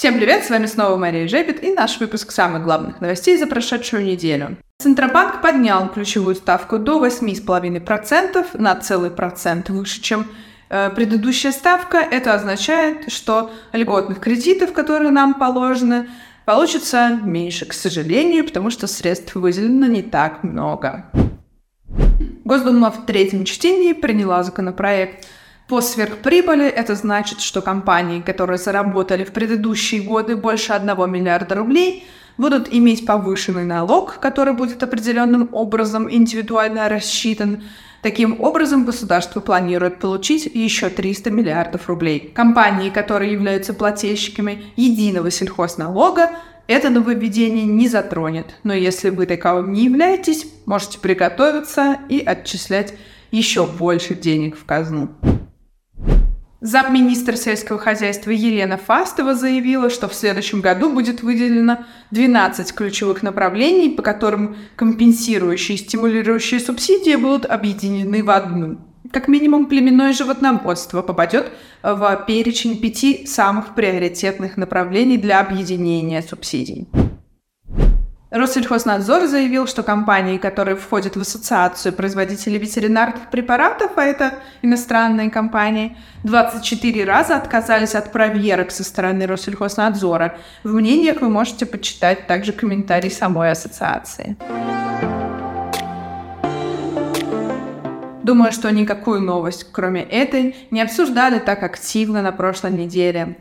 Всем привет, с вами снова Мария Жепет и наш выпуск самых главных новостей за прошедшую неделю. Центробанк поднял ключевую ставку до 8,5% на целый процент выше, чем э, предыдущая ставка. Это означает, что льготных кредитов, которые нам положены, получится меньше, к сожалению, потому что средств выделено не так много. Госдума в третьем чтении приняла законопроект по сверхприбыли. Это значит, что компании, которые заработали в предыдущие годы больше 1 миллиарда рублей, будут иметь повышенный налог, который будет определенным образом индивидуально рассчитан. Таким образом, государство планирует получить еще 300 миллиардов рублей. Компании, которые являются плательщиками единого сельхозналога, это нововведение не затронет. Но если вы таковым не являетесь, можете приготовиться и отчислять еще больше денег в казну. Замминистра сельского хозяйства Елена Фастова заявила, что в следующем году будет выделено 12 ключевых направлений, по которым компенсирующие и стимулирующие субсидии будут объединены в одну. Как минимум, племенное животноводство попадет в перечень пяти самых приоритетных направлений для объединения субсидий. Россельхознадзор заявил, что компании, которые входят в ассоциацию производителей ветеринарных препаратов, а это иностранные компании, 24 раза отказались от проверок со стороны Россельхознадзора. В мнениях вы можете почитать также комментарий самой ассоциации. Думаю, что никакую новость, кроме этой, не обсуждали так активно на прошлой неделе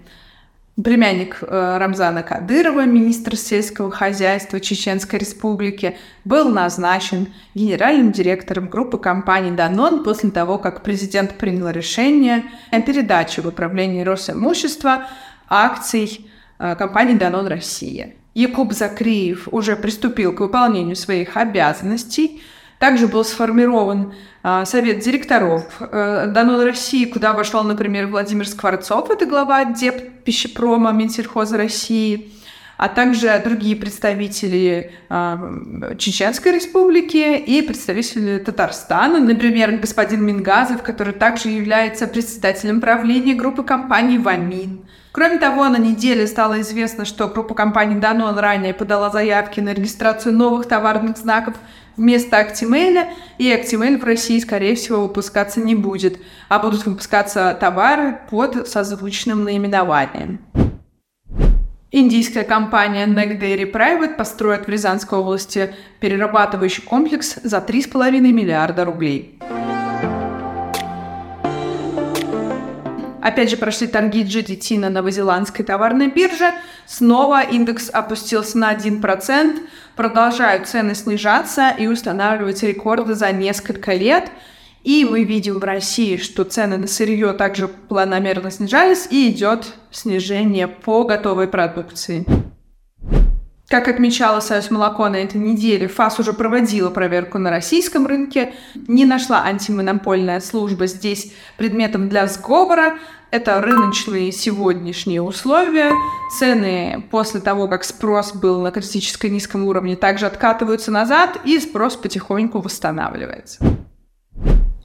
племянник э, Рамзана Кадырова, министр сельского хозяйства Чеченской Республики, был назначен генеральным директором группы компаний «Данон» после того, как президент принял решение о передаче в управление Росимущества акций э, компании «Данон Россия». Якуб Закриев уже приступил к выполнению своих обязанностей – также был сформирован а, совет директоров э, Данон России, куда вошел, например, Владимир Скворцов, это глава Деп пищепрома Минсельхоза России, а также другие представители э, Чеченской республики и представители Татарстана, например, господин Мингазов, который также является председателем правления группы компаний «Вамин». Кроме того, на неделе стало известно, что группа компаний Данон ранее подала заявки на регистрацию новых товарных знаков вместо Актимеля, и Актимель в России, скорее всего, выпускаться не будет, а будут выпускаться товары под созвучным наименованием. Индийская компания Neck Dairy Private построит в Рязанской области перерабатывающий комплекс за 3,5 миллиарда рублей. Опять же, прошли торги GDT на новозеландской товарной бирже. Снова индекс опустился на 1%. Продолжают цены снижаться и устанавливать рекорды за несколько лет. И мы видим в России, что цены на сырье также планомерно снижались и идет снижение по готовой продукции. Как отмечала Союз молоко на этой неделе, ФАС уже проводила проверку на российском рынке, не нашла антимонопольная служба здесь предметом для сговора. Это рыночные сегодняшние условия. Цены после того, как спрос был на критически низком уровне, также откатываются назад, и спрос потихоньку восстанавливается.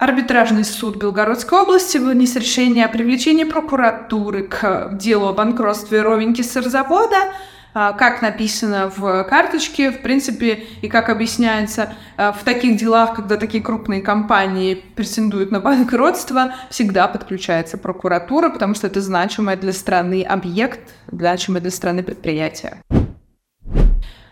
Арбитражный суд Белгородской области вынес решение о привлечении прокуратуры к делу о банкротстве Ровеньки сырзавода – а, как написано в карточке, в принципе, и как объясняется, а, в таких делах, когда такие крупные компании претендуют на банкротство, всегда подключается прокуратура, потому что это значимый для страны объект, значимое для страны предприятие.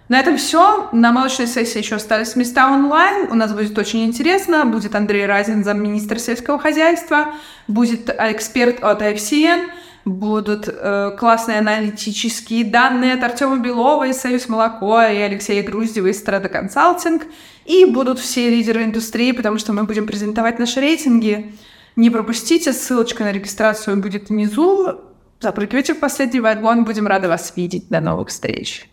На этом все. На молочной сессии еще остались места онлайн. У нас будет очень интересно. Будет Андрей Разин, замминистра сельского хозяйства. Будет эксперт от FCN будут э, классные аналитические данные от Артема Белова из Союз Молоко и Алексея Груздева из Страда Консалтинг. И будут все лидеры индустрии, потому что мы будем презентовать наши рейтинги. Не пропустите, ссылочка на регистрацию будет внизу. Запрыгивайте в последний вагон, будем рады вас видеть. До новых встреч!